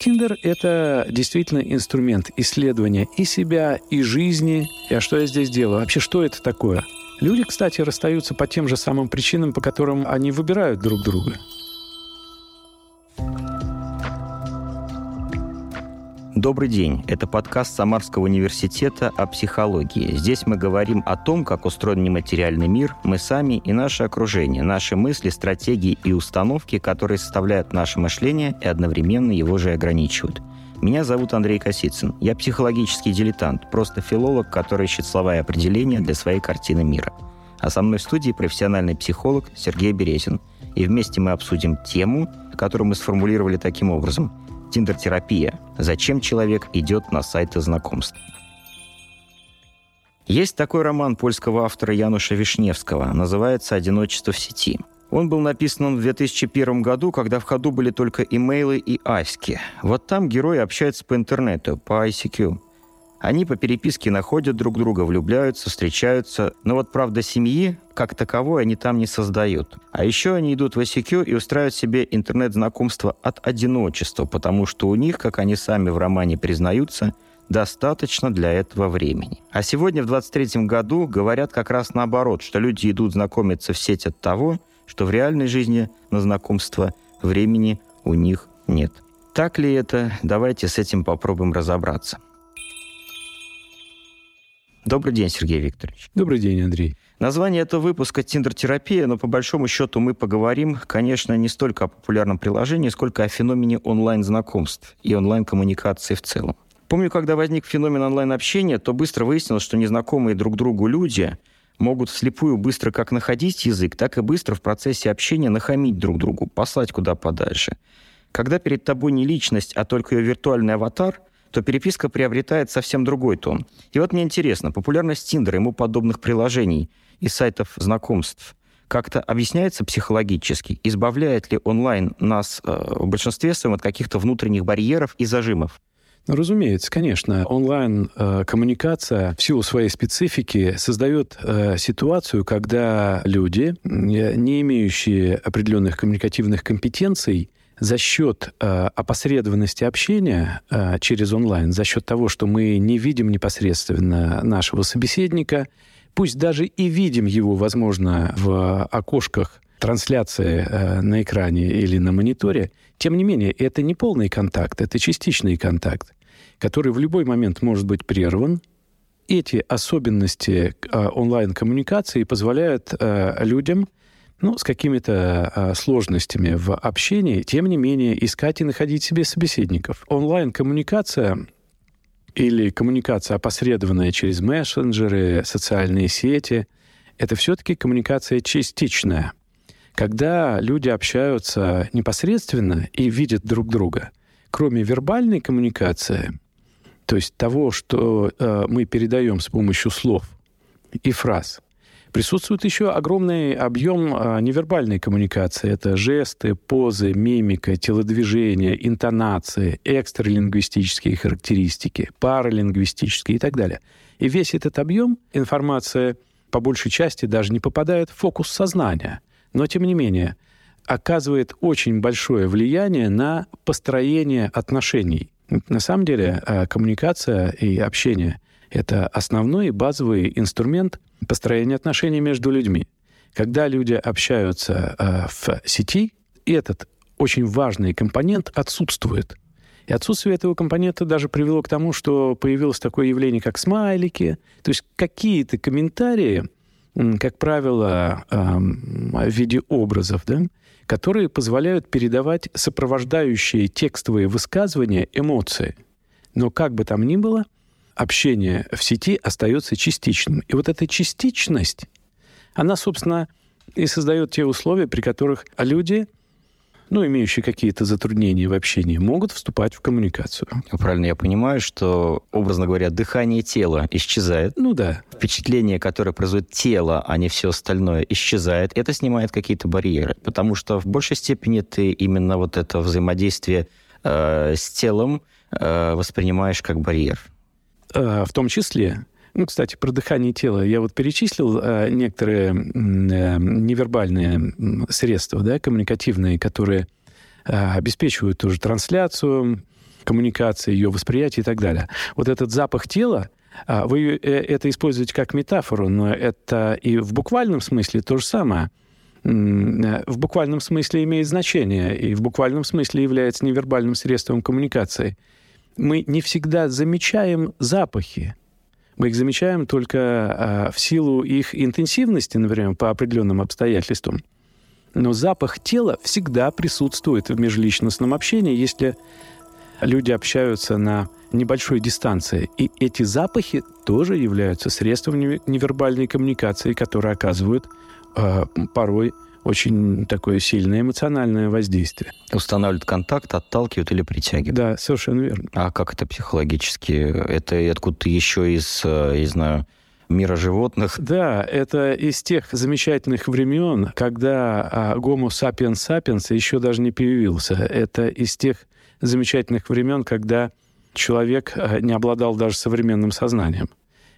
Тиндер — это действительно инструмент исследования и себя, и жизни. И а что я здесь делаю? Вообще, что это такое? Люди, кстати, расстаются по тем же самым причинам, по которым они выбирают друг друга. Добрый день. Это подкаст Самарского университета о психологии. Здесь мы говорим о том, как устроен нематериальный мир, мы сами и наше окружение, наши мысли, стратегии и установки, которые составляют наше мышление и одновременно его же ограничивают. Меня зовут Андрей Косицын. Я психологический дилетант, просто филолог, который ищет слова и определения для своей картины мира. А со мной в студии профессиональный психолог Сергей Березин. И вместе мы обсудим тему, которую мы сформулировали таким образом – Тиндер-терапия. Зачем человек идет на сайты знакомств? Есть такой роман польского автора Януша Вишневского. Называется «Одиночество в сети». Он был написан в 2001 году, когда в ходу были только имейлы и аськи. Вот там герои общаются по интернету, по ICQ. Они по переписке находят друг друга, влюбляются, встречаются, но вот правда семьи как таковой они там не создают. А еще они идут в ICQ и устраивают себе интернет-знакомство от одиночества, потому что у них, как они сами в романе признаются, достаточно для этого времени. А сегодня, в 23 году, говорят как раз наоборот, что люди идут знакомиться в сеть от того, что в реальной жизни на знакомство времени у них нет. Так ли это? Давайте с этим попробуем разобраться. Добрый день, Сергей Викторович. Добрый день, Андрей. Название этого выпуска «Тиндер-терапия», но по большому счету мы поговорим, конечно, не столько о популярном приложении, сколько о феномене онлайн-знакомств и онлайн-коммуникации в целом. Помню, когда возник феномен онлайн-общения, то быстро выяснилось, что незнакомые друг другу люди могут вслепую быстро как находить язык, так и быстро в процессе общения нахамить друг другу, послать куда подальше. Когда перед тобой не личность, а только ее виртуальный аватар – то переписка приобретает совсем другой тон. И вот мне интересно, популярность Тиндера, ему подобных приложений и сайтов знакомств как-то объясняется психологически? Избавляет ли онлайн нас э, в большинстве своем от каких-то внутренних барьеров и зажимов? Ну, разумеется, конечно. Онлайн-коммуникация в силу своей специфики создает э, ситуацию, когда люди, не имеющие определенных коммуникативных компетенций, за счет э, опосредованности общения э, через онлайн, за счет того, что мы не видим непосредственно нашего собеседника, пусть даже и видим его, возможно, в окошках трансляции э, на экране или на мониторе, тем не менее, это не полный контакт, это частичный контакт, который в любой момент может быть прерван. Эти особенности э, онлайн-коммуникации позволяют э, людям ну, с какими-то э, сложностями в общении, тем не менее искать и находить себе собеседников. Онлайн-коммуникация или коммуникация, опосредованная через мессенджеры, социальные сети, это все-таки коммуникация частичная. Когда люди общаются непосредственно и видят друг друга, кроме вербальной коммуникации, то есть того, что э, мы передаем с помощью слов и фраз, Присутствует еще огромный объем а, невербальной коммуникации. Это жесты, позы, мимика, телодвижения, интонации, экстралингвистические характеристики, паралингвистические и так далее. И весь этот объем информации по большей части даже не попадает в фокус сознания. Но, тем не менее, оказывает очень большое влияние на построение отношений. На самом деле а, коммуникация и общение — это основной и базовый инструмент построение отношений между людьми. Когда люди общаются э, в сети, этот очень важный компонент отсутствует. И отсутствие этого компонента даже привело к тому, что появилось такое явление, как смайлики. То есть какие-то комментарии, как правило, э, в виде образов, да, которые позволяют передавать сопровождающие текстовые высказывания эмоции. Но как бы там ни было – общение в сети остается частичным. И вот эта частичность, она, собственно, и создает те условия, при которых люди ну, имеющие какие-то затруднения в общении, могут вступать в коммуникацию. Правильно я понимаю, что, образно говоря, дыхание тела исчезает. Ну да. Впечатление, которое производит тело, а не все остальное, исчезает. Это снимает какие-то барьеры. Потому что в большей степени ты именно вот это взаимодействие э, с телом э, воспринимаешь как барьер. Э, в том числе ну, кстати, про дыхание тела. Я вот перечислил э, некоторые э, невербальные средства, да, коммуникативные, которые обеспечивают тоже трансляцию, коммуникации, ее восприятия и так далее. Вот этот запах тела, а, вы это используете как метафору, но это и в буквальном смысле то же самое. В буквальном смысле имеет значение и в буквальном смысле является невербальным средством коммуникации. Мы не всегда замечаем запахи. Мы их замечаем только а, в силу их интенсивности, например, по определенным обстоятельствам. Но запах тела всегда присутствует в межличностном общении, если люди общаются на небольшой дистанции. И эти запахи тоже являются средством невербальной коммуникации, которые оказывают э, порой очень такое сильное эмоциональное воздействие. Устанавливают контакт, отталкивают или притягивают. Да, совершенно верно. А как это психологически? Это откуда-то еще из, я не знаю, мира животных. Да, это из тех замечательных времен, когда а, Homo sapiens sapiens еще даже не появился. Это из тех замечательных времен, когда человек а, не обладал даже современным сознанием.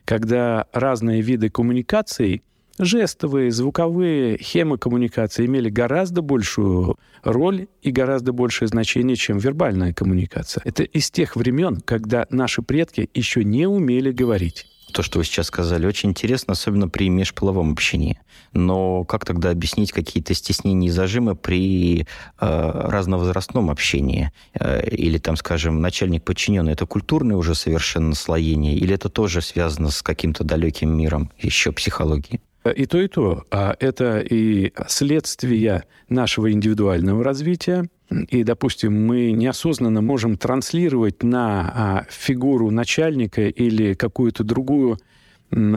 Когда разные виды коммуникаций жестовые, звуковые, хемокоммуникации имели гораздо большую роль и гораздо большее значение, чем вербальная коммуникация. Это из тех времен, когда наши предки еще не умели говорить. То, что вы сейчас сказали, очень интересно, особенно при межполовом общении. Но как тогда объяснить какие-то стеснения и зажимы при э, разновозрастном общении? Э, или там, скажем, начальник подчиненный, это культурное уже совершенно наслоение? Или это тоже связано с каким-то далеким миром еще психологии? И то, и то. А это и следствие нашего индивидуального развития. И, допустим, мы неосознанно можем транслировать на а, фигуру начальника или какую-то другую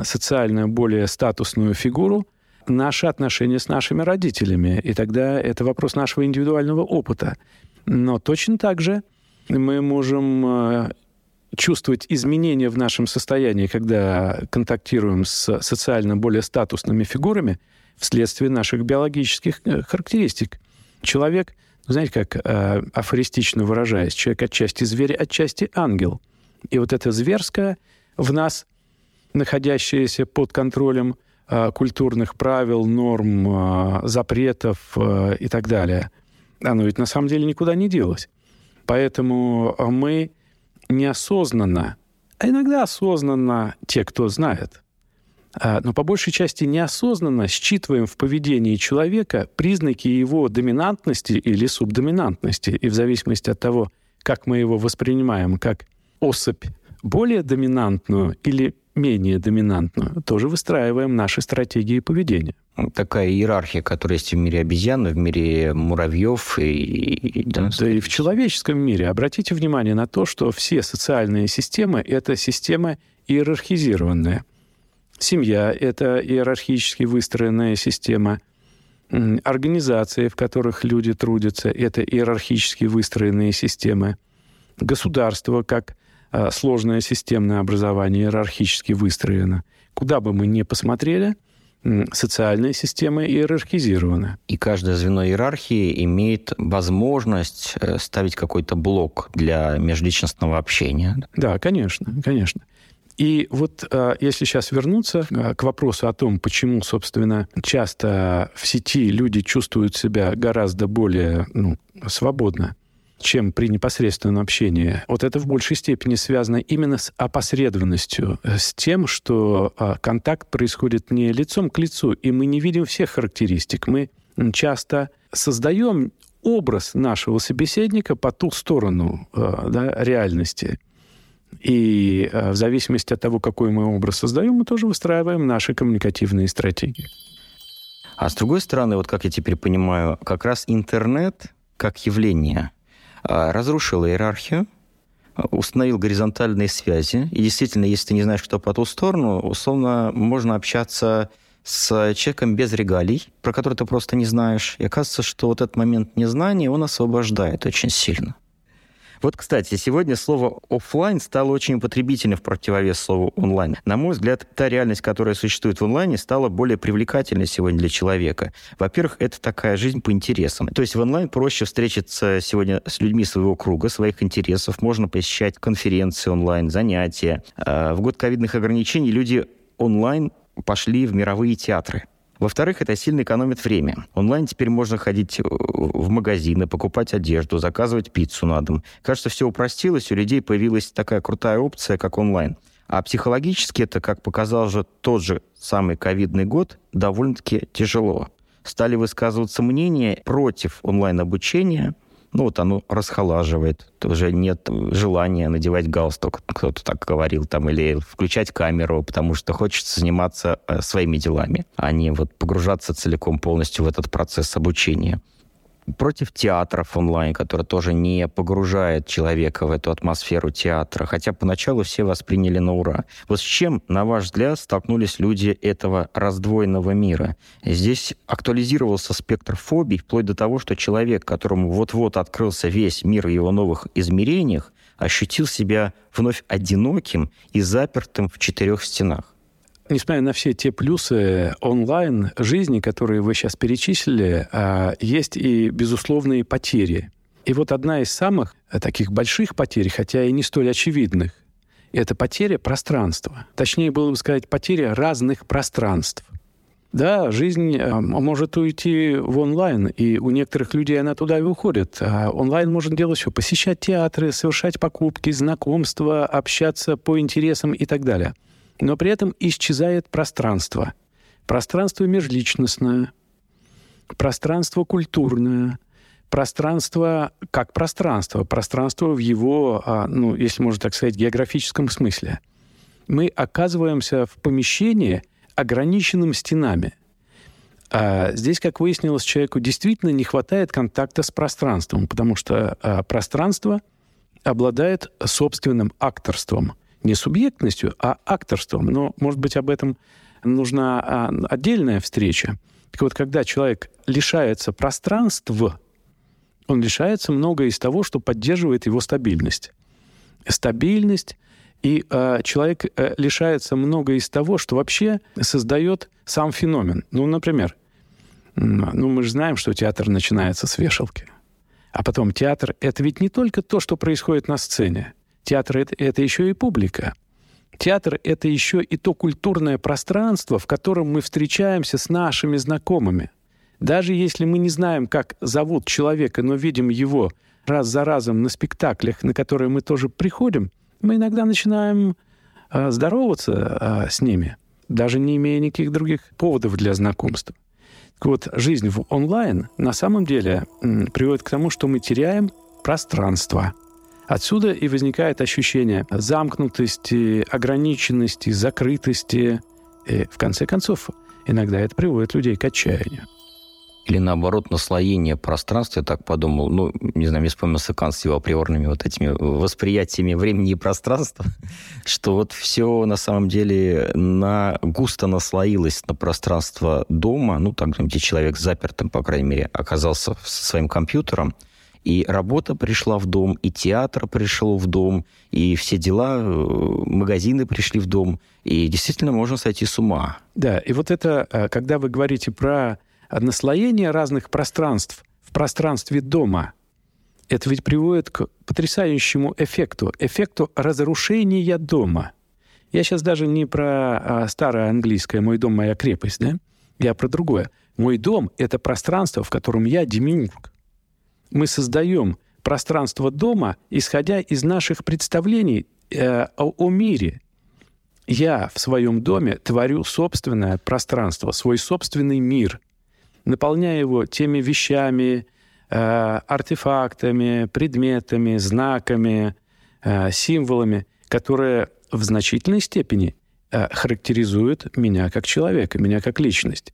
социально более статусную фигуру наши отношения с нашими родителями. И тогда это вопрос нашего индивидуального опыта. Но точно так же мы можем а, чувствовать изменения в нашем состоянии, когда контактируем с социально более статусными фигурами вследствие наших биологических э, характеристик. Человек, знаете, как э, афористично выражаясь, человек отчасти зверь, отчасти ангел. И вот это зверское в нас, находящееся под контролем э, культурных правил, норм, э, запретов э, и так далее, оно ведь на самом деле никуда не делось. Поэтому мы неосознанно, а иногда осознанно те, кто знает, а, но по большей части неосознанно считываем в поведении человека признаки его доминантности или субдоминантности. И в зависимости от того, как мы его воспринимаем как особь более доминантную или менее доминантную, тоже выстраиваем наши стратегии поведения. Такая иерархия, которая есть в мире обезьян, в мире муравьев. И, да, да и в человеческом мире. Обратите внимание на то, что все социальные системы — это система иерархизированная. Семья — это иерархически выстроенная система. Организации, в которых люди трудятся, это иерархически выстроенные системы. Государство, как Э, сложное системное образование иерархически выстроено. Куда бы мы ни посмотрели, социальная система иерархизирована. И каждое звено иерархии имеет возможность э, ставить какой-то блок для межличностного общения. Да, конечно, конечно. И вот э, если сейчас вернуться к вопросу о том, почему, собственно, часто в сети люди чувствуют себя гораздо более ну, свободно, чем при непосредственном общении. Вот это в большей степени связано именно с опосредованностью, э, с тем, что а, контакт происходит не лицом к лицу, и мы не видим всех характеристик. Мы часто создаем образ нашего собеседника по ту сторону э, да, реальности. И э, в зависимости от того, какой мы образ создаем, мы тоже выстраиваем наши коммуникативные стратегии. А с другой стороны, вот как я теперь понимаю, как раз интернет как явление разрушил иерархию, установил горизонтальные связи. И действительно, если ты не знаешь, кто по ту сторону, условно можно общаться с человеком без регалий, про который ты просто не знаешь. И оказывается, что вот этот момент незнания, он освобождает очень сильно. Вот, кстати, сегодня слово офлайн стало очень употребительным в противовес слову онлайн. На мой взгляд, та реальность, которая существует в онлайне, стала более привлекательной сегодня для человека. Во-первых, это такая жизнь по интересам. То есть в онлайн проще встретиться сегодня с людьми своего круга, своих интересов. Можно посещать конференции онлайн, занятия. А, в год ковидных ограничений люди онлайн пошли в мировые театры Во-вторых, это сильно экономит время. Онлайн теперь можно ходить э, в магазины, покупать одежду, заказывать пиццу на дом. Кажется, все упростилось, у людей появилась такая крутая опция, как онлайн. А психологически это, как показал же тот же самый ковидный год, довольно-таки тяжело. Стали высказываться мнения против онлайн-обучения – ну вот оно расхолаживает, уже нет желания надевать галстук, кто-то так говорил, там, или включать камеру, потому что хочется заниматься э, своими делами, а не вот погружаться целиком полностью в этот процесс обучения против театров онлайн, который тоже не погружает человека в эту атмосферу театра, хотя поначалу все восприняли на ура. Вот с чем, на ваш взгляд, столкнулись люди этого раздвоенного мира? Здесь актуализировался спектр фобий, вплоть до того, что человек, которому вот-вот открылся весь мир в его новых измерениях, ощутил себя вновь одиноким и запертым в четырех стенах несмотря на все те плюсы онлайн жизни, которые вы сейчас перечислили, а, есть и безусловные потери. И вот одна из самых э, таких больших потерь, хотя и не столь очевидных, это потеря пространства. Точнее было бы сказать, потеря разных пространств. Да, жизнь э, может уйти в онлайн, и у некоторых людей она туда и уходит. А онлайн можно делать все. Посещать театры, совершать покупки, знакомства, общаться по интересам и так далее – но при этом исчезает пространство. Пространство межличностное, пространство культурное, пространство как пространство, пространство в его, а, ну, если можно так сказать, географическом смысле. Мы оказываемся в помещении, ограниченным стенами. А здесь, как выяснилось, человеку действительно не хватает контакта с пространством, потому что а, пространство обладает собственным акторством – не субъектностью, а акторством. Но, может быть, об этом нужна а, отдельная встреча. Так вот, когда человек лишается пространств, он лишается многое из того, что поддерживает его стабильность. Стабильность, и э, человек э, лишается многое из того, что вообще создает сам феномен. Ну, например, ну, мы же знаем, что театр начинается с вешалки. А потом театр — это ведь не только то, что происходит на сцене. Театр это, — еще и публика. Театр — это еще и то культурное пространство, в котором мы встречаемся с нашими знакомыми. Даже если мы не знаем, как зовут человека, но видим его раз за разом на спектаклях, на которые мы тоже приходим, мы иногда начинаем э, здороваться э, с ними, даже не имея никаких других поводов для знакомства. Так вот, жизнь в онлайн на самом деле приводит к тому, что мы теряем пространство — Отсюда и возникает ощущение замкнутости, ограниченности, закрытости. И, в конце концов, иногда это приводит людей к отчаянию. Или наоборот, наслоение пространства, я так подумал, ну, не знаю, мне вспомнился Кант с его априорными вот этими восприятиями времени и пространства, что вот все на самом деле на, густо наслоилось на пространство дома, ну, там, где человек запертым, по крайней мере, оказался со своим компьютером, и работа пришла в дом, и театр пришел в дом, и все дела, э, магазины пришли в дом. И действительно можно сойти с ума. Да, и вот это, э, когда вы говорите про наслоение разных пространств в пространстве дома, это ведь приводит к потрясающему эффекту, эффекту разрушения дома. Я сейчас даже не про а, старое английское «мой дом, моя крепость», да? Я про другое. Мой дом — это пространство, в котором я демиург мы создаем пространство дома, исходя из наших представлений э, о, о мире. Я в своем доме творю собственное пространство, свой собственный мир, наполняя его теми вещами, э, артефактами, предметами, знаками, э, символами, которые в значительной степени э, характеризуют меня как человека, меня как личность.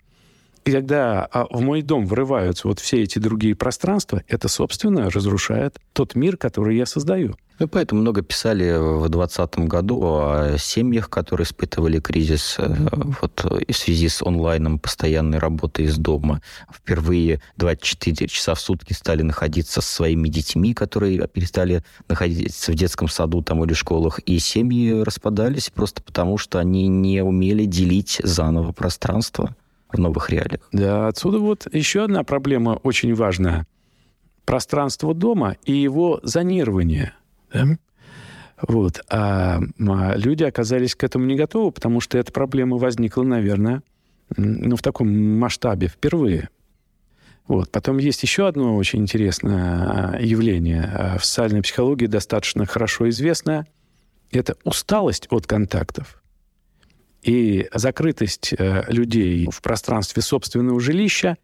Когда а, в мой дом врываются вот все эти другие пространства, это, собственно, разрушает тот мир, который я создаю. Ну, поэтому много писали в 2020 году о семьях, которые испытывали кризис э, вот, в связи с онлайном, постоянной работой из дома. Впервые 24 часа в сутки стали находиться со своими детьми, которые перестали находиться в детском саду там, или школах. И семьи распадались просто потому, что они не умели делить заново пространство в новых реалиях. Да, отсюда вот еще одна проблема очень важная. Пространство дома и его зонирование. Да? Вот. А люди оказались к этому не готовы, потому что эта проблема возникла, наверное, ну, в таком масштабе впервые. Вот. Потом есть еще одно очень интересное а, явление а, в социальной психологии, достаточно хорошо известное. Это усталость от контактов и закрытость э, людей в пространстве собственного жилища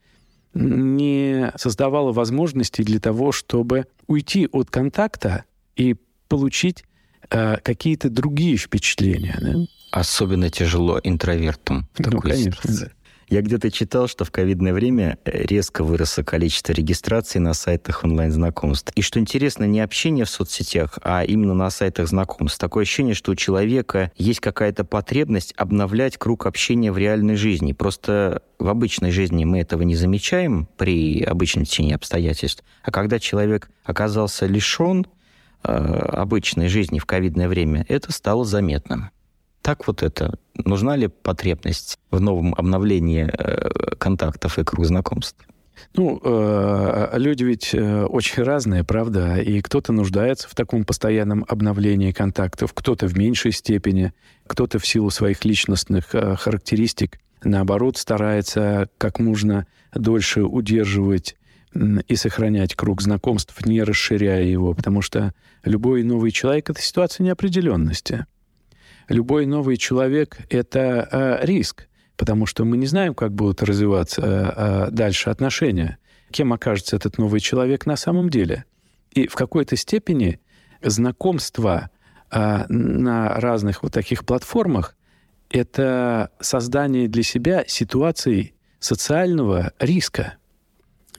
не создавала возможности для того, чтобы уйти от контакта и получить э, какие-то другие впечатления. Да? Особенно тяжело интровертам в ну, такой конечно, ситуации. Я где-то читал, что в ковидное время э, резко выросло количество регистраций на сайтах онлайн-знакомств. И что интересно, не общение в соцсетях, а именно на сайтах знакомств. Такое ощущение, что у человека есть какая-то потребность обновлять круг общения в реальной жизни. Просто в обычной жизни мы этого не замечаем при обычном течении обстоятельств. А когда человек оказался лишен э, обычной жизни в ковидное время, это стало заметным. Так вот это. Нужна ли потребность в новом обновлении э, контактов и круг знакомств? Ну, э, люди ведь э, очень разные, правда, и кто-то нуждается в таком постоянном обновлении контактов, кто-то в меньшей степени, кто-то в силу своих личностных э, характеристик, наоборот, старается как можно дольше удерживать и сохранять круг знакомств, не расширяя его, потому что любой новый человек — это ситуация неопределенности любой новый человек — это э, риск, потому что мы не знаем, как будут развиваться э, дальше отношения, кем окажется этот новый человек на самом деле. И в какой-то степени знакомство на разных вот таких платформах — это создание для себя ситуаций социального риска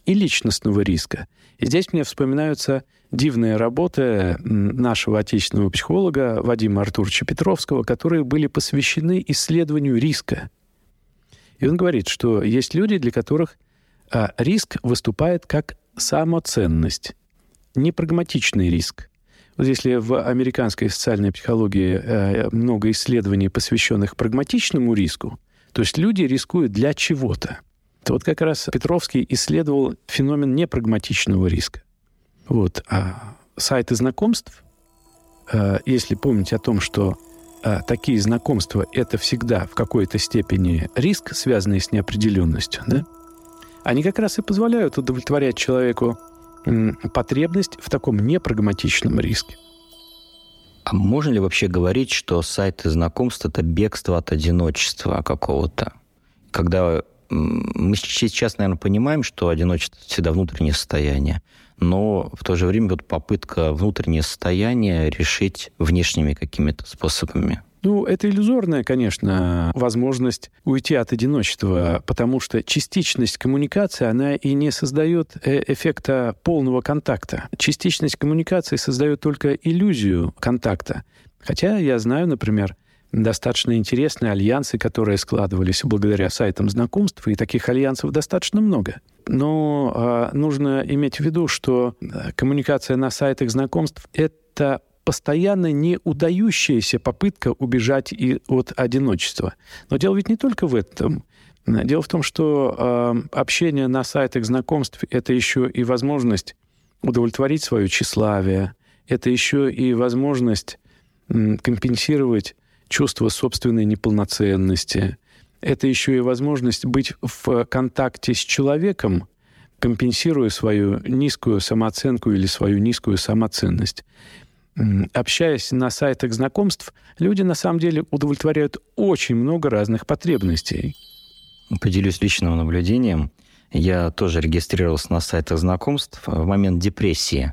и личностного риска. И здесь мне вспоминаются дивные работы нашего отечественного психолога Вадима Артуровича Петровского, которые были посвящены исследованию риска. И он говорит, что есть люди, для которых а, риск выступает как самоценность, не прагматичный риск. Вот если в американской социальной психологии э, много исследований, посвященных прагматичному риску, то есть люди рискуют для чего-то, то вот как раз Петровский исследовал феномен непрагматичного риска. Вот. А сайты знакомств, э, если помнить о том, что э, такие знакомства — это всегда в какой-то степени риск, связанный с неопределенностью, да? они как раз и позволяют удовлетворять человеку потребность в таком непрагматичном риске. А можно ли вообще говорить, что сайты знакомств — это бегство от одиночества какого-то? Когда мы сейчас, наверное, понимаем, что одиночество всегда внутреннее состояние, но в то же время вот попытка внутреннее состояние решить внешними какими-то способами. Ну, это иллюзорная, конечно, возможность уйти от одиночества, потому что частичность коммуникации, она и не создает э, эффекта полного контакта. Частичность коммуникации создает только иллюзию контакта. Хотя я знаю, например, достаточно интересные альянсы, которые складывались благодаря сайтам знакомств, и таких альянсов достаточно много. Но э, нужно иметь в виду, что э, коммуникация на сайтах знакомств — это постоянно не удающаяся попытка убежать и от одиночества. Но дело ведь не только в этом. Дело в том, что э, общение на сайтах знакомств — это еще и возможность удовлетворить свое тщеславие, это еще и возможность компенсировать чувство собственной неполноценности. Это еще и возможность быть в контакте с человеком, компенсируя свою низкую самооценку или свою низкую самоценность. Общаясь на сайтах знакомств, люди на самом деле удовлетворяют очень много разных потребностей. Поделюсь личным наблюдением. Я тоже регистрировался на сайтах знакомств в момент депрессии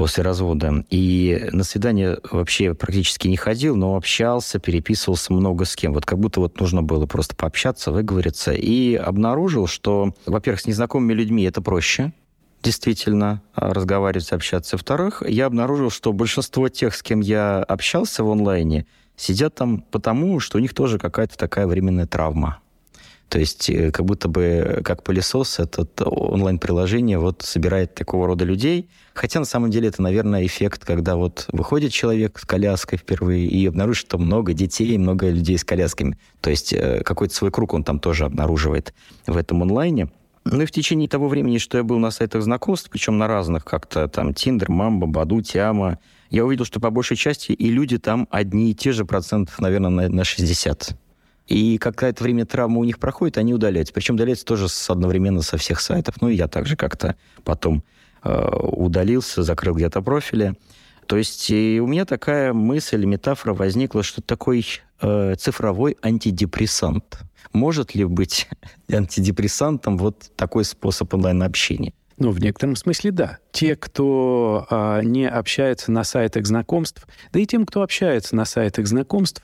после развода. И на свидание вообще практически не ходил, но общался, переписывался много с кем. Вот как будто вот нужно было просто пообщаться, выговориться. И обнаружил, что, во-первых, с незнакомыми людьми это проще, действительно а, разговаривать, общаться. Во-вторых, я обнаружил, что большинство тех, с кем я общался в онлайне, сидят там потому, что у них тоже какая-то такая временная травма. То есть э, как будто бы как пылесос этот онлайн-приложение вот собирает такого рода людей. Хотя на самом деле это, наверное, эффект, когда вот выходит человек с коляской впервые и обнаружит, что много детей, много людей с колясками. То есть э, какой-то свой круг он там тоже обнаруживает в этом онлайне. Ну и в течение того времени, что я был на сайтах знакомств, причем на разных как-то там Тиндер, Мамба, Баду, Тиама, я увидел, что по большей части и люди там одни и те же процентов, наверное, на, на 60. И какое-то время травма у них проходит, они удаляются. Причем удаляются тоже с, одновременно со всех сайтов. Ну, и я также как-то потом э, удалился, закрыл где-то профили. То есть и у меня такая мысль, метафора возникла, что такой э, цифровой антидепрессант. Может ли быть антидепрессантом вот такой способ онлайн-общения? Ну, в некотором смысле да. Те, кто а, не общается на сайтах знакомств, да и тем, кто общается на сайтах знакомств,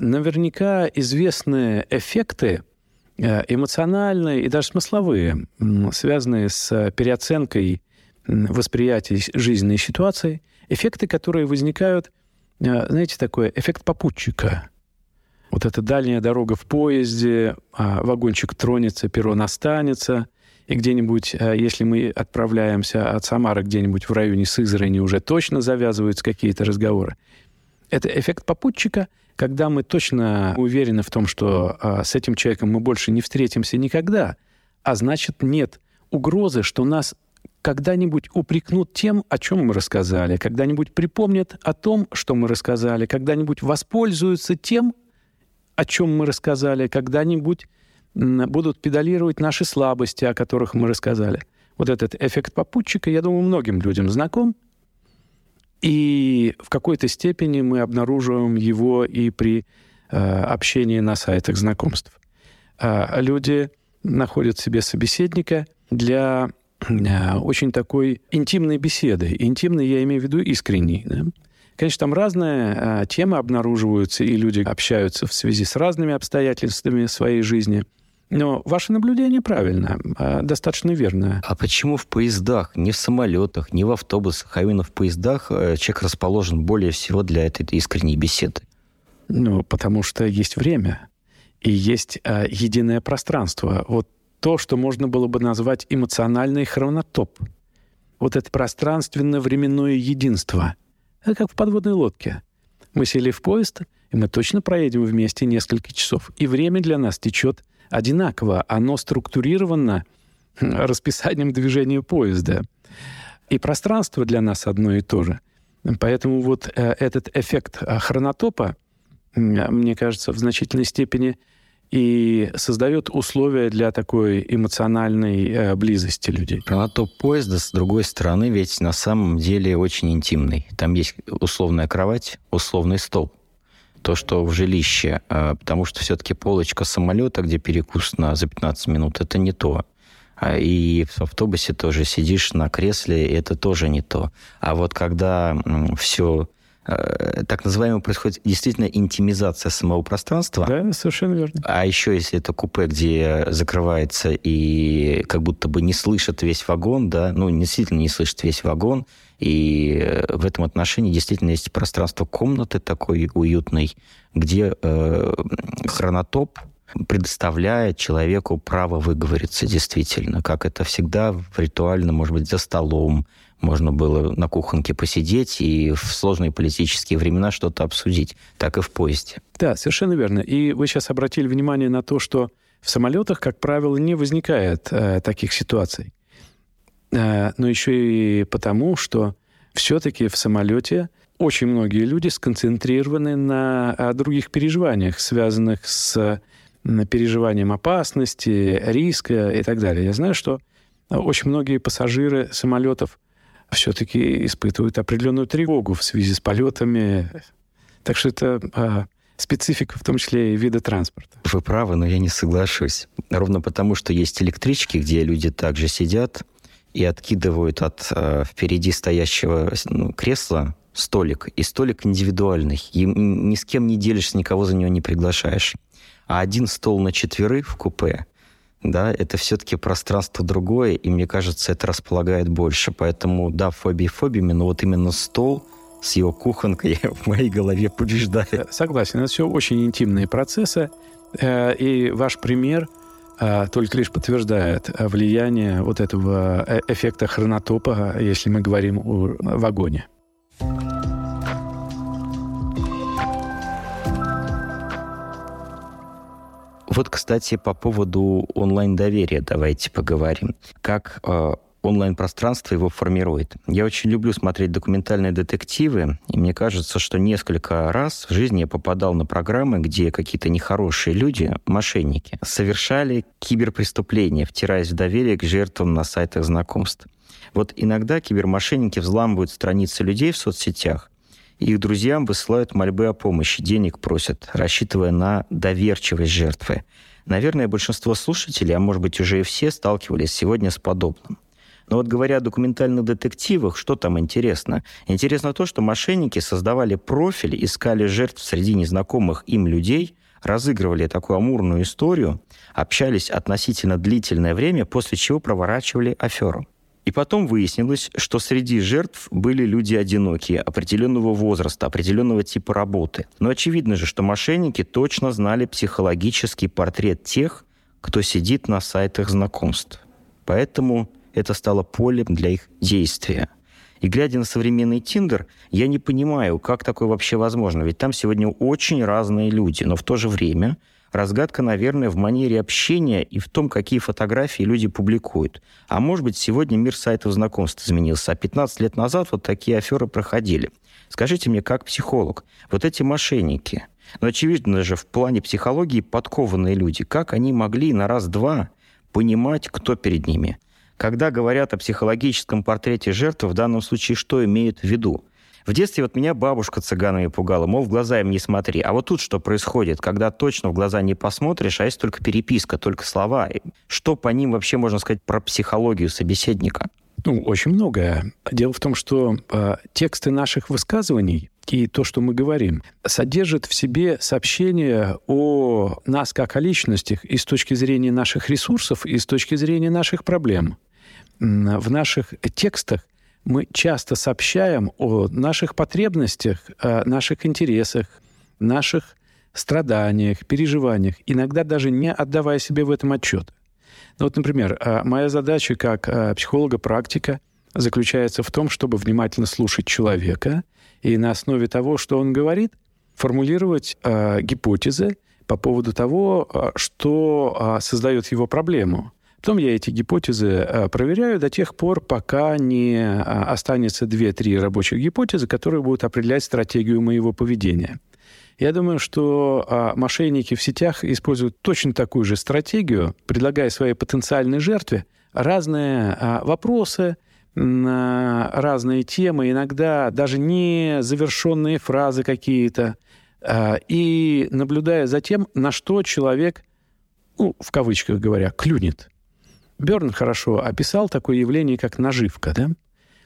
наверняка известны эффекты а, эмоциональные и даже смысловые, связанные с переоценкой восприятия жизненной ситуации, эффекты, которые возникают, а, знаете, такой эффект попутчика. Вот эта дальняя дорога в поезде, а, вагончик тронется, перрон останется – и где-нибудь, э, если мы отправляемся от Самары где-нибудь в районе Сызрани, уже точно завязываются какие-то разговоры. Это эффект попутчика, когда мы точно уверены в том, что а, с этим человеком мы больше не встретимся никогда, а значит нет угрозы, что нас когда-нибудь упрекнут тем, о чем мы рассказали, когда-нибудь припомнят о том, что мы рассказали, когда-нибудь воспользуются тем, о чем мы рассказали, когда-нибудь будут педалировать наши слабости, о которых мы рассказали. Вот этот эффект попутчика, я думаю, многим людям знаком. И в какой-то степени мы обнаруживаем его и при э, общении на сайтах знакомств. Э, люди находят себе собеседника для э, очень такой интимной беседы. Интимной я имею в виду искренней. Да? Конечно, там разные э, темы обнаруживаются, и люди общаются в связи с разными обстоятельствами своей жизни – но ваше наблюдение правильно, а, достаточно верное. А почему в поездах, не в самолетах, не в автобусах, а именно в поездах э, человек расположен более всего для этой искренней беседы? Ну, потому что есть время и есть а, единое пространство. Вот то, что можно было бы назвать эмоциональный хронотоп. Вот это пространственно-временное единство. Это как в подводной лодке. Мы сели в поезд, и мы точно проедем вместе несколько часов. И время для нас течет одинаково. Оно структурировано расписанием движения поезда. И пространство для нас одно и то же. Поэтому вот э, этот эффект э, хронотопа, мне кажется, в значительной степени и создает условия для такой эмоциональной э, близости людей. Хронотоп поезда, с другой стороны, ведь на самом деле очень интимный. Там есть условная кровать, условный стол то, что в жилище, а, потому что все-таки полочка самолета, где перекус на, за 15 минут, это не то. А, и в автобусе тоже сидишь на кресле, это тоже не то. А вот когда все а, так называемое происходит действительно интимизация самого пространства. Да, совершенно верно. А еще если это купе, где закрывается и как будто бы не слышит весь вагон, да, ну, действительно не слышит весь вагон, и э, в этом отношении действительно есть пространство комнаты такой уютной, где э, хронотоп предоставляет человеку право выговориться действительно, как это всегда в ритуально, может быть, за столом, можно было на кухонке посидеть и в сложные политические времена что-то обсудить, так и в поезде. Да, совершенно верно. И вы сейчас обратили внимание на то, что в самолетах, как правило, не возникает э, таких ситуаций. Э, но еще и потому, что все-таки в самолете очень многие люди сконцентрированы на других переживаниях, связанных с переживанием опасности, риска и так далее. Я знаю, что очень многие пассажиры самолетов все-таки испытывают определенную тревогу в связи с полетами. Так что это а, специфика, в том числе и вида транспорта. Вы правы, но я не соглашусь. Ровно потому, что есть электрички, где люди также сидят, и откидывают от э, впереди стоящего ну, кресла столик, и столик индивидуальный. И ни с кем не делишься, никого за него не приглашаешь. А один стол на четверых в купе, да, это все-таки пространство другое, и мне кажется, это располагает больше. Поэтому, да, фобии фобиями, но вот именно стол с его кухонкой в моей голове побеждает. Согласен, это все очень интимные процессы. Э, и ваш пример – только лишь подтверждает а, влияние вот этого э, эффекта хронотопа, если мы говорим о вагоне. Вот, кстати, по поводу онлайн-доверия давайте поговорим. Как э, онлайн-пространство его формирует. Я очень люблю смотреть документальные детективы, и мне кажется, что несколько раз в жизни я попадал на программы, где какие-то нехорошие люди, мошенники, совершали киберпреступления, втираясь в доверие к жертвам на сайтах знакомств. Вот иногда кибермошенники взламывают страницы людей в соцсетях, их друзьям высылают мольбы о помощи, денег просят, рассчитывая на доверчивость жертвы. Наверное, большинство слушателей, а может быть уже и все, сталкивались сегодня с подобным. Но вот говоря о документальных детективах, что там интересно? Интересно то, что мошенники создавали профиль, искали жертв среди незнакомых им людей, разыгрывали такую амурную историю, общались относительно длительное время, после чего проворачивали аферу. И потом выяснилось, что среди жертв были люди одинокие, определенного возраста, определенного типа работы. Но очевидно же, что мошенники точно знали психологический портрет тех, кто сидит на сайтах знакомств. Поэтому это стало полем для их действия. И глядя на современный Тиндер, я не понимаю, как такое вообще возможно. Ведь там сегодня очень разные люди, но в то же время разгадка, наверное, в манере общения и в том, какие фотографии люди публикуют. А может быть, сегодня мир сайтов знакомств изменился, а 15 лет назад вот такие аферы проходили. Скажите мне, как психолог, вот эти мошенники, но очевидно же в плане психологии подкованные люди, как они могли на раз-два понимать, кто перед ними – когда говорят о психологическом портрете жертвы, в данном случае что имеют в виду? В детстве вот меня бабушка цыганами пугала, мол, в глаза им не смотри. А вот тут что происходит, когда точно в глаза не посмотришь, а есть только переписка, только слова. Что по ним вообще можно сказать про психологию собеседника? Ну, очень многое. Дело в том, что э, тексты наших высказываний и то, что мы говорим, содержат в себе сообщение о нас как о личностях и с точки зрения наших ресурсов, и с точки зрения наших проблем в наших текстах мы часто сообщаем о наших потребностях, о наших интересах, наших страданиях, переживаниях, иногда даже не отдавая себе в этом отчет. Ну, вот, например, а, моя задача как а, психолога-практика заключается в том, чтобы внимательно слушать человека и на основе того, что он говорит, формулировать э, гипотезы по поводу того, что создает его проблему. Потом я эти гипотезы э, проверяю до тех пор, пока не э, останется 2-3 рабочих гипотезы, которые будут определять стратегию моего поведения. Я думаю, что а, мошенники в сетях используют точно такую же стратегию, предлагая своей потенциальной жертве разные а, вопросы, на разные темы, иногда даже не завершенные фразы какие-то, а, и наблюдая за тем, на что человек, ну, в кавычках говоря, клюнет. Берн хорошо описал такое явление, как наживка, да?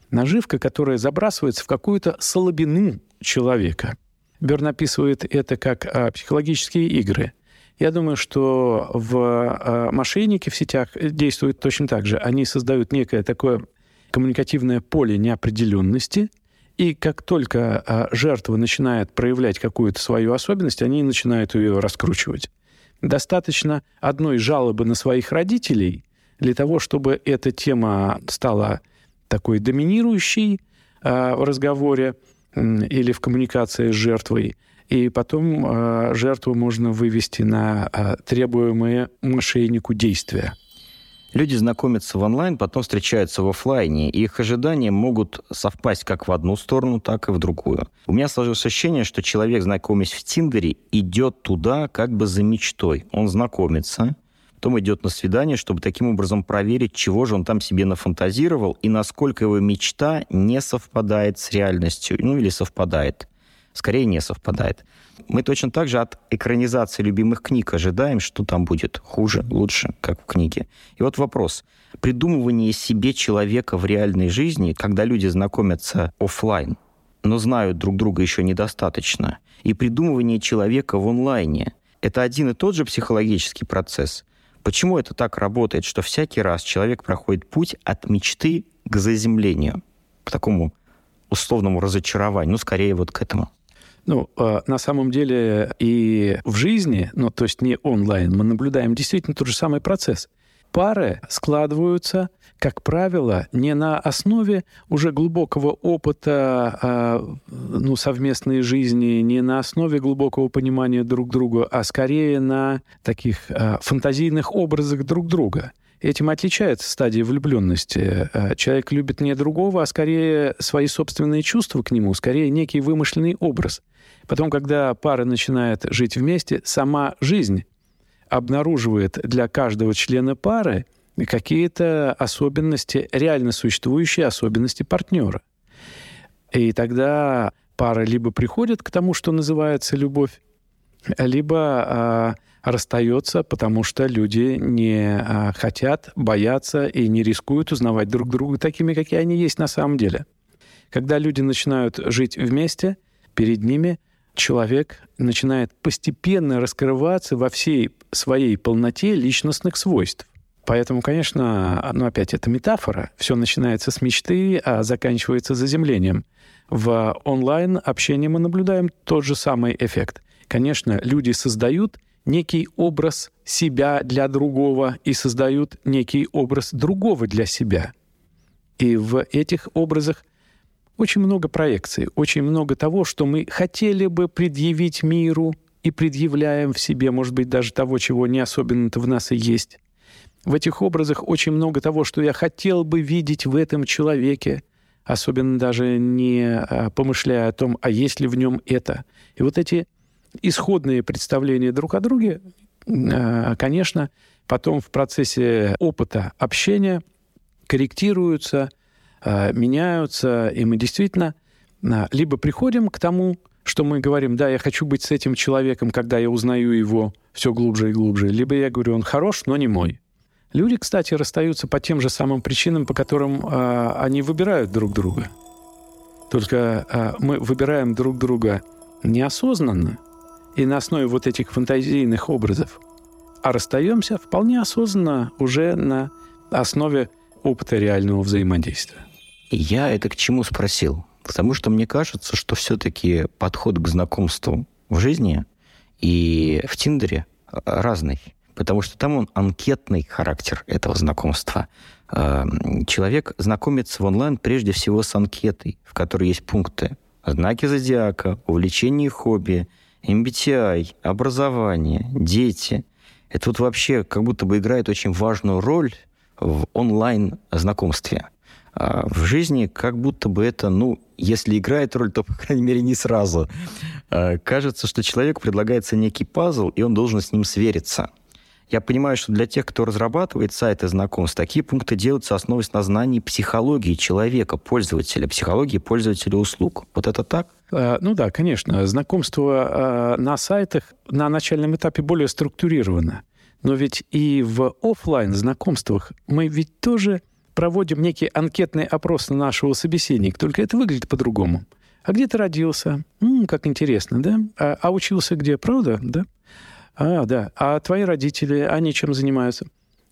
Наживка, которая забрасывается в какую-то слабину человека. Берн описывает это как а, психологические игры. Я думаю, что в а, мошенники в сетях действуют точно так же. Они создают некое такое коммуникативное поле неопределенности, и как только а, жертва начинает проявлять какую-то свою особенность, они начинают ее раскручивать. Достаточно одной жалобы на своих родителей, для того, чтобы эта тема стала такой доминирующей э, в разговоре или в коммуникации с жертвой, и потом э, жертву можно вывести на э, требуемые мошеннику действия. Люди знакомятся в онлайн, потом встречаются в офлайне, и их ожидания могут совпасть как в одну сторону, так и в другую. У меня сложилось ощущение, что человек, знакомясь в Тиндере, идет туда как бы за мечтой. Он знакомится, потом идет на свидание, чтобы таким образом проверить, чего же он там себе нафантазировал и насколько его мечта не совпадает с реальностью, ну или совпадает. Скорее, не совпадает. Мы точно так же от экранизации любимых книг ожидаем, что там будет хуже, лучше, как в книге. И вот вопрос. Придумывание себе человека в реальной жизни, когда люди знакомятся офлайн, но знают друг друга еще недостаточно, и придумывание человека в онлайне – это один и тот же психологический процесс – Почему это так работает, что всякий раз человек проходит путь от мечты к заземлению, к такому условному разочарованию, ну, скорее вот к этому? Ну, э, на самом деле и в жизни, ну, то есть не онлайн, мы наблюдаем действительно тот же самый процесс пары складываются, как правило, не на основе уже глубокого опыта а, ну, совместной жизни, не на основе глубокого понимания друг друга, а скорее на таких а, фантазийных образах друг друга. этим отличается стадия влюбленности. Э, человек любит не другого, а скорее свои собственные чувства к нему, скорее некий вымышленный образ. Потом, когда пара начинает жить вместе, сама жизнь обнаруживает для каждого члена пары какие-то особенности, реально существующие особенности партнера. И тогда пара либо приходит к тому, что называется любовь, либо а, расстается, потому что люди не а, хотят, боятся и не рискуют узнавать друг друга такими, какие они есть на самом деле. Когда люди начинают жить вместе, перед ними человек начинает постепенно раскрываться во всей своей полноте личностных свойств. Поэтому, конечно, ну опять это метафора. Все начинается с мечты, а заканчивается заземлением. В онлайн-общении мы наблюдаем тот же самый эффект. Конечно, люди создают некий образ себя для другого и создают некий образ другого для себя. И в этих образах очень много проекций, очень много того, что мы хотели бы предъявить миру и предъявляем в себе, может быть, даже того, чего не особенно-то в нас и есть. В этих образах очень много того, что я хотел бы видеть в этом человеке, особенно даже не а, помышляя о том, а есть ли в нем это. И вот эти исходные представления друг о друге, а, конечно, потом в процессе опыта общения корректируются, меняются, и мы действительно либо приходим к тому, что мы говорим, да, я хочу быть с этим человеком, когда я узнаю его все глубже и глубже, либо я говорю, он хорош, но не мой. Люди, кстати, расстаются по тем же самым причинам, по которым э, они выбирают друг друга. Только э, мы выбираем друг друга неосознанно и на основе вот этих фантазийных образов, а расстаемся вполне осознанно уже на основе опыта реального взаимодействия. Я это к чему спросил? Потому что мне кажется, что все-таки подход к знакомству в жизни и в Тиндере разный потому что там он анкетный характер этого знакомства. Эм, человек знакомится в онлайн прежде всего с анкетой, в которой есть пункты знаки зодиака, увлечение и хобби, MBTI, образование, дети. Это вот вообще как будто бы играет очень важную роль в онлайн-знакомстве. А в жизни как будто бы это, ну, если играет роль, то, по крайней мере, не сразу. А, кажется, что человеку предлагается некий пазл, и он должен с ним свериться – я понимаю, что для тех, кто разрабатывает сайты знакомств, такие пункты делаются основываясь на знании психологии человека, пользователя, психологии пользователя услуг. Вот это так? А, ну да, конечно. Знакомство на сайтах на начальном этапе более структурировано. Но ведь и в офлайн знакомствах мы ведь тоже проводим некий анкетный опрос на нашего собеседника, только это выглядит по-другому. А где ты родился? М-м, как интересно, да? А, а учился где, правда? Да? А, да. А твои родители, они чем занимаются?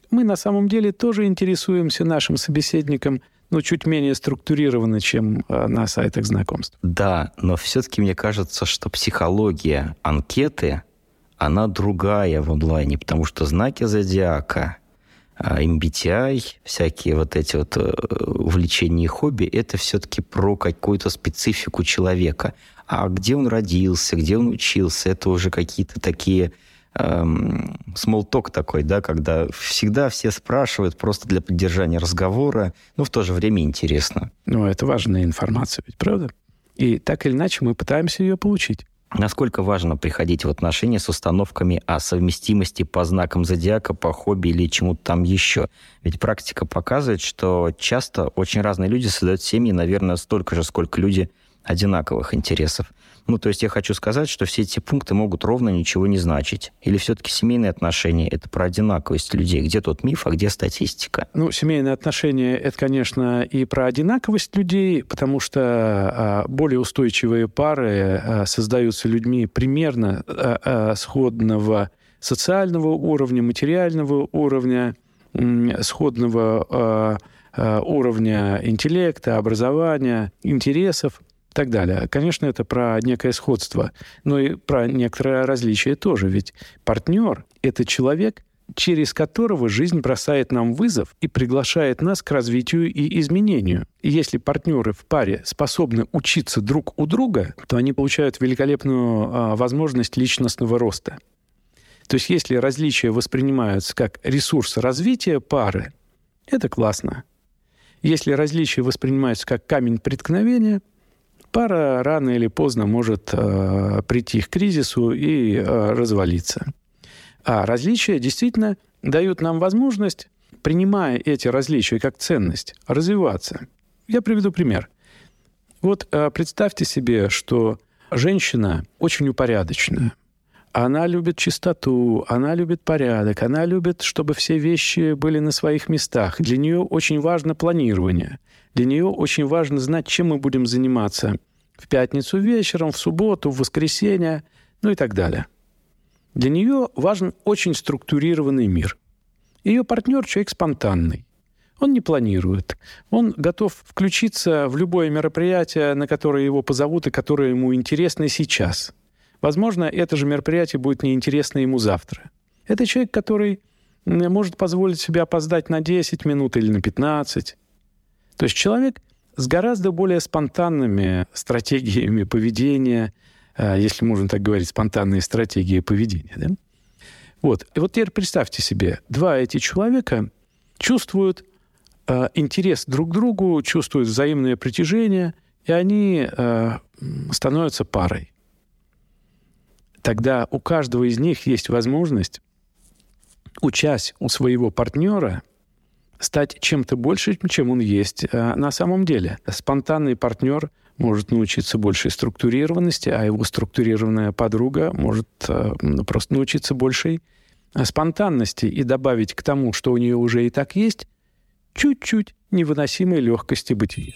Мы на самом деле тоже интересуемся нашим собеседником, но чуть менее структурированно, чем а, на сайтах знакомств. Да, но все-таки мне кажется, что психология анкеты, она другая в онлайне, потому что знаки зодиака, MBTI, а, всякие вот эти вот э, увлечения и хобби, это все-таки про какую-то специфику человека. А где он родился, где он учился, это уже какие-то такие эм, такой, да, когда всегда все спрашивают просто для поддержания разговора, но в то же время интересно. Ну, это важная информация, ведь правда? И так или иначе мы пытаемся ее получить. Насколько важно приходить в отношения с установками о совместимости по знакам зодиака, по хобби или чему-то там еще? Ведь практика показывает, что часто очень разные люди создают семьи, наверное, столько же, сколько люди одинаковых интересов. Ну, то есть я хочу сказать, что все эти пункты могут ровно ничего не значить. Или все-таки семейные отношения – это про одинаковость людей? Где тот миф, а где статистика? Ну, семейные отношения – это, конечно, и про одинаковость людей, потому что а, более устойчивые пары а, создаются людьми примерно а, сходного социального уровня, материального уровня, сходного уровня интеллекта, образования, интересов и так далее. Конечно, это про некое сходство, но и про некоторое различие тоже. Ведь партнер — это человек, через которого жизнь бросает нам вызов и приглашает нас к развитию и изменению. И если партнеры в паре способны учиться друг у друга, то они получают великолепную а, возможность личностного роста. То есть если различия воспринимаются как ресурс развития пары, это классно. Если различия воспринимаются как камень преткновения, пара рано или поздно может э, прийти к кризису и э, развалиться. А различия действительно дают нам возможность, принимая эти различия как ценность, развиваться. Я приведу пример. Вот э, представьте себе, что женщина очень упорядоченная. Она любит чистоту, она любит порядок, она любит, чтобы все вещи были на своих местах. Для нее очень важно планирование. Для нее очень важно знать, чем мы будем заниматься в пятницу вечером, в субботу, в воскресенье, ну и так далее. Для нее важен очень структурированный мир. Ее партнер – человек спонтанный. Он не планирует. Он готов включиться в любое мероприятие, на которое его позовут и которое ему интересно сейчас. Возможно, это же мероприятие будет неинтересно ему завтра. Это человек, который может позволить себе опоздать на 10 минут или на 15. То есть человек с гораздо более спонтанными стратегиями поведения, а, если можно так говорить, спонтанные стратегии поведения. Да? Вот. И вот теперь представьте себе, два эти человека чувствуют э, интерес друг к другу, чувствуют взаимное притяжение, и они э, становятся парой. Тогда у каждого из них есть возможность, учась у своего партнера, стать чем-то больше, чем он есть э, на самом деле. Спонтанный партнер может научиться большей структурированности, а его структурированная подруга может э, просто научиться большей э, спонтанности и добавить к тому, что у нее уже и так есть, чуть-чуть невыносимой легкости бытия.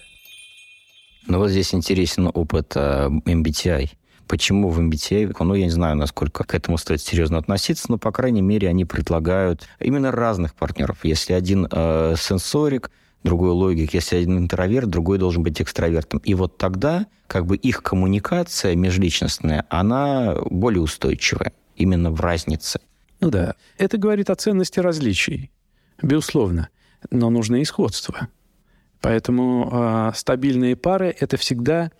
Ну вот здесь интересен опыт э, MBTI. Почему в MBTA, ну, я не знаю, насколько к этому стоит серьезно относиться, но, по крайней мере, они предлагают именно разных партнеров. Если один э, сенсорик, другой логик, если один интроверт, другой должен быть экстравертом. И вот тогда как бы их коммуникация межличностная, она более устойчивая именно в разнице. Ну да, это говорит о ценности различий, безусловно, но нужно и сходство. Поэтому э, стабильные пары — это всегда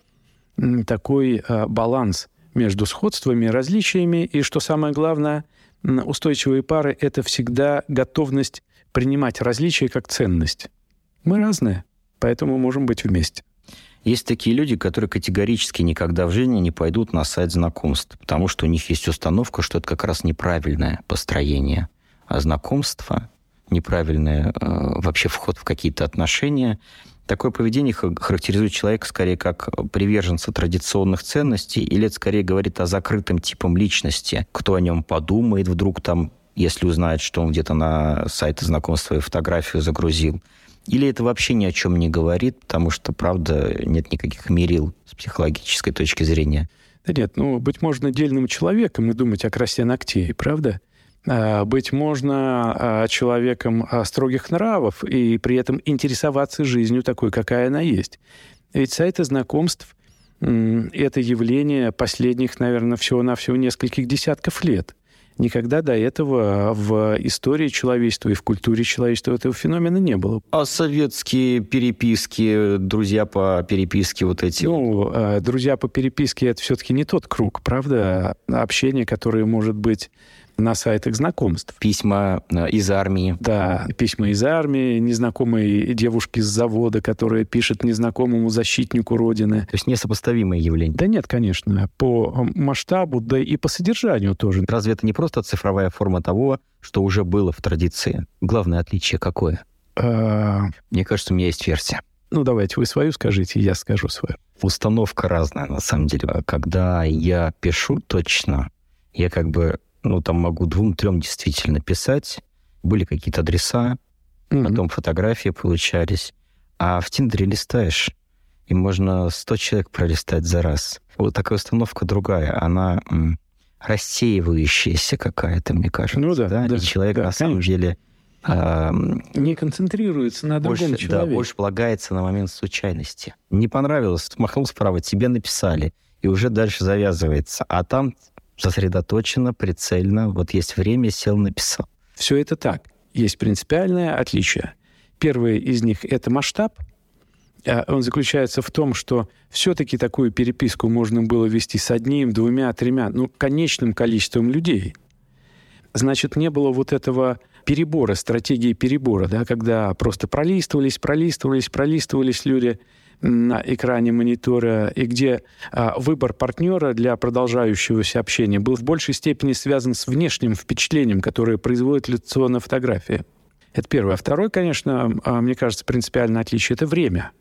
такой э, баланс между сходствами различиями, и, что самое главное, устойчивые пары — это всегда готовность принимать различия как ценность. Мы разные, поэтому можем быть вместе. Есть такие люди, которые категорически никогда в жизни не пойдут на сайт знакомств, потому что у них есть установка, что это как раз неправильное построение. А знакомство, неправильный э, вообще вход в какие-то отношения, Такое поведение характеризует человека скорее как приверженца традиционных ценностей, или это скорее говорит о закрытом типом личности, кто о нем подумает вдруг там, если узнает, что он где-то на сайте знакомства свою фотографию загрузил. Или это вообще ни о чем не говорит, потому что, правда, нет никаких мерил с психологической точки зрения. Да нет, ну, быть можно дельным человеком и думать о красе ногтей, правда? А, быть можно а, человеком а, строгих нравов и при этом интересоваться жизнью такой, какая она есть. Ведь сайты знакомств — это явление последних, наверное, всего-навсего нескольких десятков лет. Никогда до этого в истории человечества и в культуре человечества этого феномена не было. А советские переписки, друзья по переписке вот эти? Ну, друзья по переписке — это все-таки не тот круг, правда? Общение, которое может быть на сайтах знакомств. Письма э, из армии. Да, письма из армии, незнакомые девушки с завода, которая пишет незнакомому защитнику Родины. То есть несопоставимое явление? Да нет, конечно. По масштабу, да и по содержанию тоже. Разве это не просто цифровая форма того, что уже было в традиции? Главное отличие какое? А... Мне кажется, у меня есть версия. Ну, давайте вы свою скажите, я скажу свою. Установка разная, на самом деле. Когда я пишу точно, я как бы ну, там могу двум-трем действительно писать. Были какие-то адреса, mm-hmm. потом фотографии получались. А в Тиндере листаешь, и можно 100 человек пролистать за раз. Вот такая установка другая. Она м, рассеивающаяся какая-то, мне кажется. Ну да, да. да и человек да, на конечно. самом деле... Э, не концентрируется на другом больше, человеке. Да, больше полагается на момент случайности. Не понравилось, махнул справа, тебе написали, и уже дальше завязывается. А там сосредоточенно, прицельно, вот есть время, сел, написал. Все это так. Есть принципиальное отличие. Первое из них — это масштаб. А он заключается в том, что все-таки такую переписку можно было вести с одним, двумя, тремя, ну, конечным количеством людей. значит, не было вот этого перебора, стратегии перебора, да, когда просто пролистывались, пролистывались, пролистывались люди на экране монитора, и где а, выбор партнера для продолжающегося общения был в большей степени связан с внешним впечатлением, которое производит лицо на фотографии. Это первое. А второе, конечно, а, мне кажется, принципиальное отличие – это время.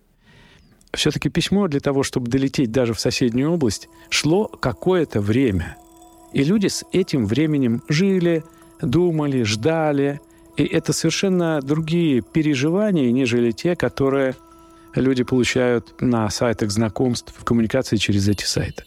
Все-таки письмо для того, чтобы долететь даже в соседнюю область, шло какое-то время. И люди с этим временем жили, думали, ждали. И это совершенно другие переживания, нежели те, которые люди получают на сайтах знакомств в коммуникации через эти сайты.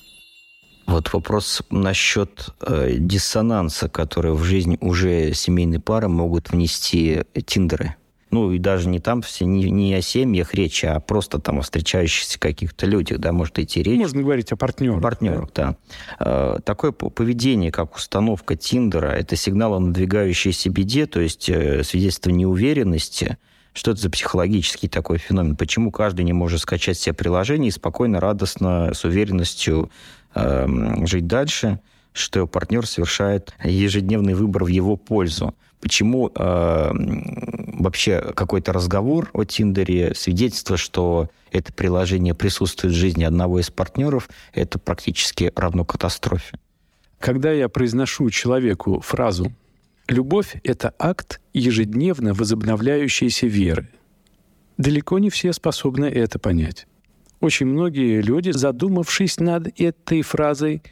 Вот вопрос насчет э, диссонанса, который в жизнь уже семейные пары могут внести тиндеры. Ну, и даже не там все, не, не о семьях речь, а просто там о встречающихся каких-то людях, да, может идти речь. Можно говорить о партнерах. Партнерах, да. да. Э, такое поведение, как установка Тиндера, это сигнал о надвигающейся беде, то есть э, свидетельство неуверенности, что это за психологический такой феномен? Почему каждый не может скачать себе приложение и спокойно, радостно, с уверенностью э, жить дальше, что партнер совершает ежедневный выбор в его пользу? Почему э, вообще какой-то разговор о Тиндере, свидетельство, что это приложение присутствует в жизни одного из партнеров, это практически равно катастрофе? Когда я произношу человеку фразу Любовь — это акт ежедневно возобновляющейся веры. Далеко не все способны это понять. Очень многие люди, задумавшись над этой фразой,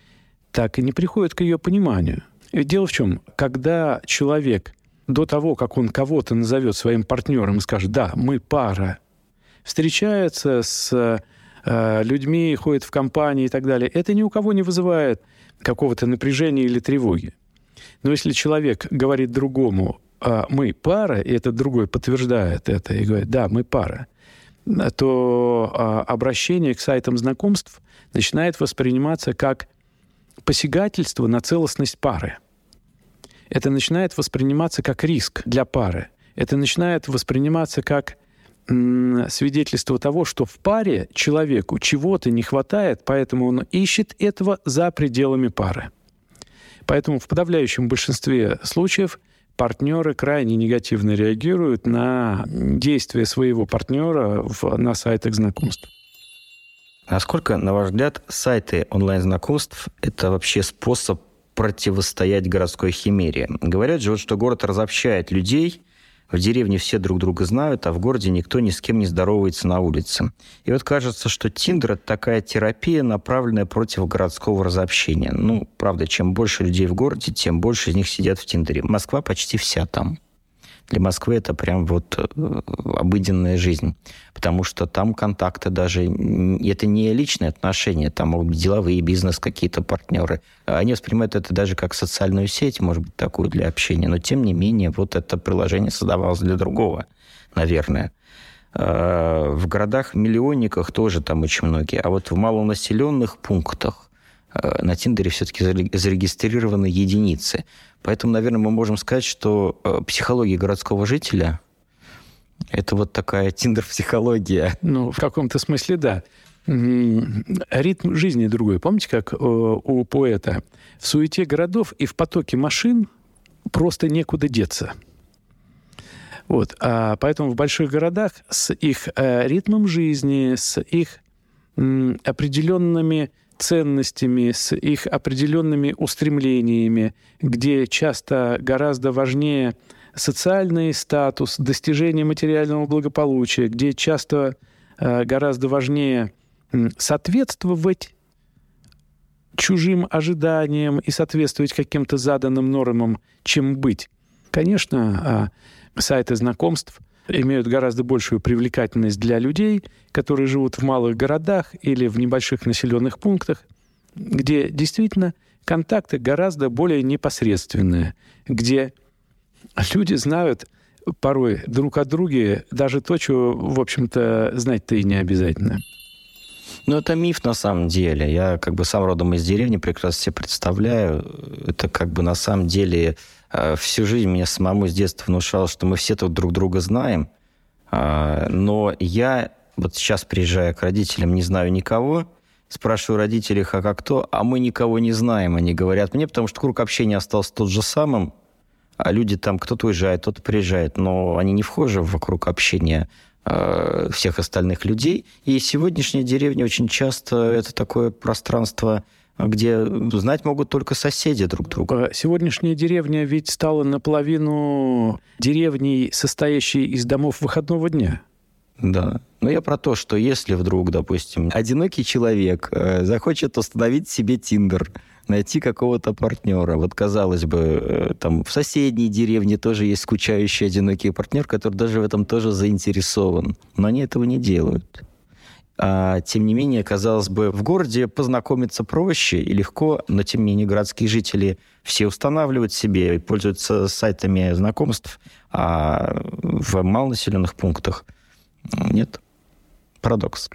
так и не приходят к ее пониманию. Ведь дело в чем, когда человек до того, как он кого-то назовет своим партнером и скажет, да, мы пара, встречается с э, людьми, ходит в компании и так далее, это ни у кого не вызывает какого-то напряжения или тревоги. Но если человек говорит другому, а мы пара, и этот другой подтверждает это и говорит, да, мы пара, то а, обращение к сайтам знакомств начинает восприниматься как посягательство на целостность пары. Это начинает восприниматься как риск для пары. Это начинает восприниматься как свидетельство того, что в паре человеку чего-то не хватает, поэтому он ищет этого за пределами пары. Поэтому в подавляющем большинстве случаев партнеры крайне негативно реагируют на действия своего партнера в, на сайтах знакомств. Насколько, на ваш взгляд, сайты онлайн-знакомств – это вообще способ противостоять городской химере? Говорят же, вот, что город разобщает людей, в деревне все друг друга знают, а в городе никто ни с кем не здоровается на улице. И вот кажется, что Тиндер – это такая терапия, направленная против городского разобщения. Ну, правда, чем больше людей в городе, тем больше из них сидят в Тиндере. Москва почти вся там для Москвы это прям вот э, обыденная жизнь. Потому что там контакты даже... Это не личные отношения, там могут быть деловые, бизнес, какие-то партнеры. Они воспринимают это даже как социальную сеть, может быть, такую для общения. Но, тем не менее, вот это приложение создавалось для другого, наверное. Э, в городах-миллионниках тоже там очень многие. А вот в малонаселенных пунктах на Тиндере все-таки зарегистрированы единицы. Поэтому, наверное, мы можем сказать, что э, психология городского жителя – это вот такая тиндер-психология. Ну, в каком-то смысле, да. Ритм жизни другой. Помните, как э, у поэта? В суете городов и в потоке машин просто некуда деться. Вот. А поэтому в больших городах с их э, ритмом жизни, с их определенными ценностями, с их определенными устремлениями, где часто гораздо важнее социальный статус, достижение материального благополучия, где часто э, гораздо важнее соответствовать чужим ожиданиям и соответствовать каким-то заданным нормам, чем быть. Конечно, э, сайты знакомств имеют гораздо большую привлекательность для людей, которые живут в малых городах или в небольших населенных пунктах, где действительно контакты гораздо более непосредственные, где люди знают порой друг о друге даже то, чего, в общем-то, знать-то и не обязательно. Ну, это миф на самом деле. Я как бы сам родом из деревни прекрасно себе представляю. Это как бы на самом деле всю жизнь меня самому с детства внушало, что мы все тут друг друга знаем. А, но я вот сейчас, приезжая к родителям, не знаю никого, спрашиваю родителей, а как кто, а мы никого не знаем, они говорят мне, потому что круг общения остался тот же самым, а люди там, кто-то уезжает, кто-то приезжает, но они не вхожи вокруг общения э, всех остальных людей. И сегодняшняя деревня очень часто это такое пространство где знать могут только соседи друг друга. Сегодняшняя деревня ведь стала наполовину деревней, состоящей из домов выходного дня. Да. Но я про то, что если вдруг, допустим, одинокий человек э, захочет установить себе Тиндер, найти какого-то партнера, вот казалось бы, э, там в соседней деревне тоже есть скучающий одинокий партнер, который даже в этом тоже заинтересован, но они этого не делают. А, тем не менее, казалось бы, в городе познакомиться проще и легко, но тем не менее городские жители все устанавливают себе и пользуются сайтами знакомств, а в малонаселенных пунктах нет. Парадокс.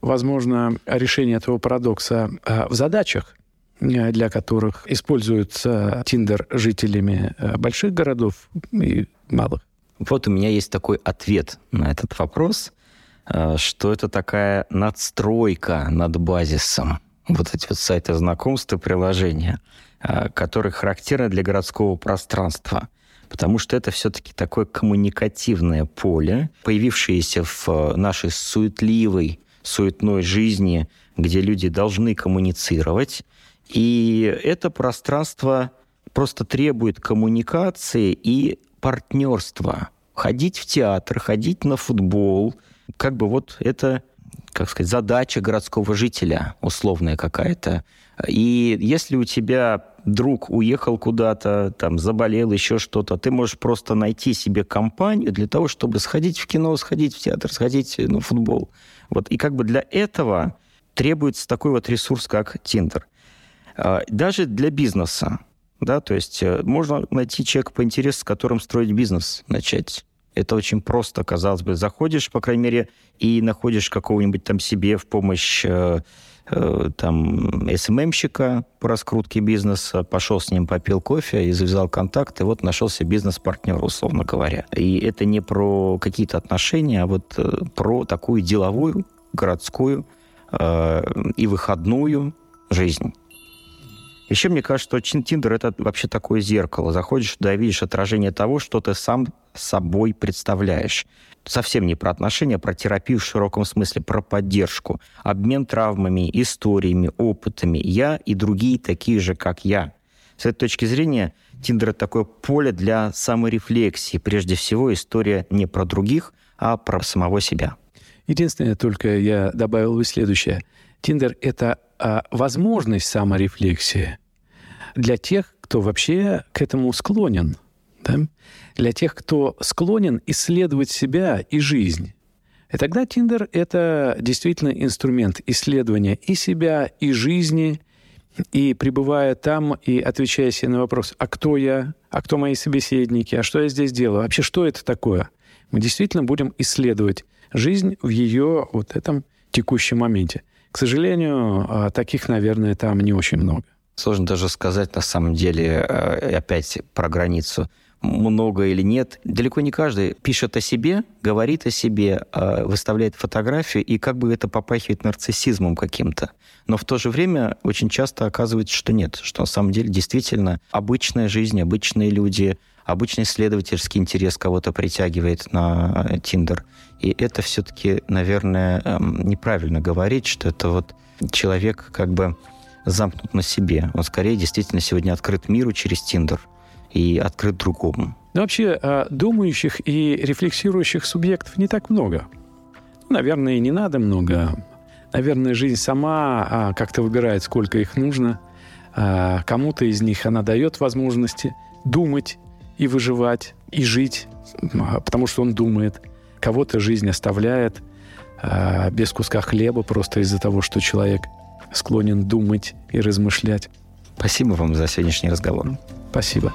Возможно, решение этого парадокса а, в задачах, э, для которых используется Тиндер жителями э, больших городов и малых. Вот у меня есть такой ответ на этот вопрос. Э, что это такая надстройка над базисом. Вот эти вот сайты знакомств и приложения, э, которые характерны для городского пространства. Потому что это все-таки такое коммуникативное поле, появившееся в нашей суетливой, суетной жизни, где люди должны коммуницировать. И это пространство просто требует коммуникации и партнерства. Ходить в театр, ходить на футбол – как бы вот это, как сказать, задача городского жителя условная какая-то. И если у тебя друг уехал куда-то, там, заболел, еще что-то, ты можешь просто найти себе компанию для того, чтобы сходить в кино, сходить в театр, сходить на футбол. Вот. И как бы для этого требуется такой вот ресурс, как Тиндер. А, даже для бизнеса. Да, то есть э, можно найти человека по интересу, с которым строить бизнес начать. Это очень просто, казалось бы. Заходишь, по крайней мере, и находишь какого-нибудь там себе в помощь э, э, там СММщика по раскрутке бизнеса, пошел с ним, попил кофе и завязал контакт, и вот нашелся бизнес-партнер, условно говоря. И это не про какие-то отношения, а вот э, про такую деловую, городскую э, и выходную жизнь. Еще мне кажется, что Тиндер — это вообще такое зеркало. Заходишь туда и видишь отражение того, что ты сам собой представляешь. Совсем не про отношения, а про терапию в широком смысле, про поддержку, обмен травмами, историями, опытами. Я и другие такие же, как я. С этой точки зрения, Тиндер — это такое поле для саморефлексии. Прежде всего, история не про других, а про самого себя. Единственное, только я добавил бы следующее. Тиндер — это возможность саморефлексии для тех, кто вообще к этому склонен. Да? Для тех, кто склонен исследовать себя и жизнь. И тогда Тиндер — это действительно инструмент исследования и себя, и жизни, и пребывая там, и отвечая себе на вопрос, а кто я, а кто мои собеседники, а что я здесь делаю, вообще что это такое, мы действительно будем исследовать жизнь в ее вот этом текущем моменте. К сожалению, а, таких, наверное, там не очень много. Сложно даже сказать, на самом деле, э, опять про границу много или нет. Далеко не каждый пишет о себе, говорит о себе, а, выставляет фотографии, и как бы это попахивает нарциссизмом каким-то. Но в то же время очень часто оказывается, что нет, что на самом деле действительно обычная жизнь, обычные люди, обычный исследовательский интерес кого-то притягивает на Тиндер. И это все-таки, наверное, эм, неправильно говорить, что это вот человек как бы замкнут на себе. Он скорее действительно сегодня открыт миру через Тиндер и открыт другому. Но вообще а, думающих и рефлексирующих субъектов не так много. Наверное, и не надо много. Наверное, жизнь сама а, как-то выбирает, сколько их нужно. А, кому-то из них она дает возможности думать и выживать, и жить, потому что он думает. Кого-то жизнь оставляет э, без куска хлеба просто из-за того, что человек склонен думать и размышлять. Спасибо вам за сегодняшний разговор. Спасибо.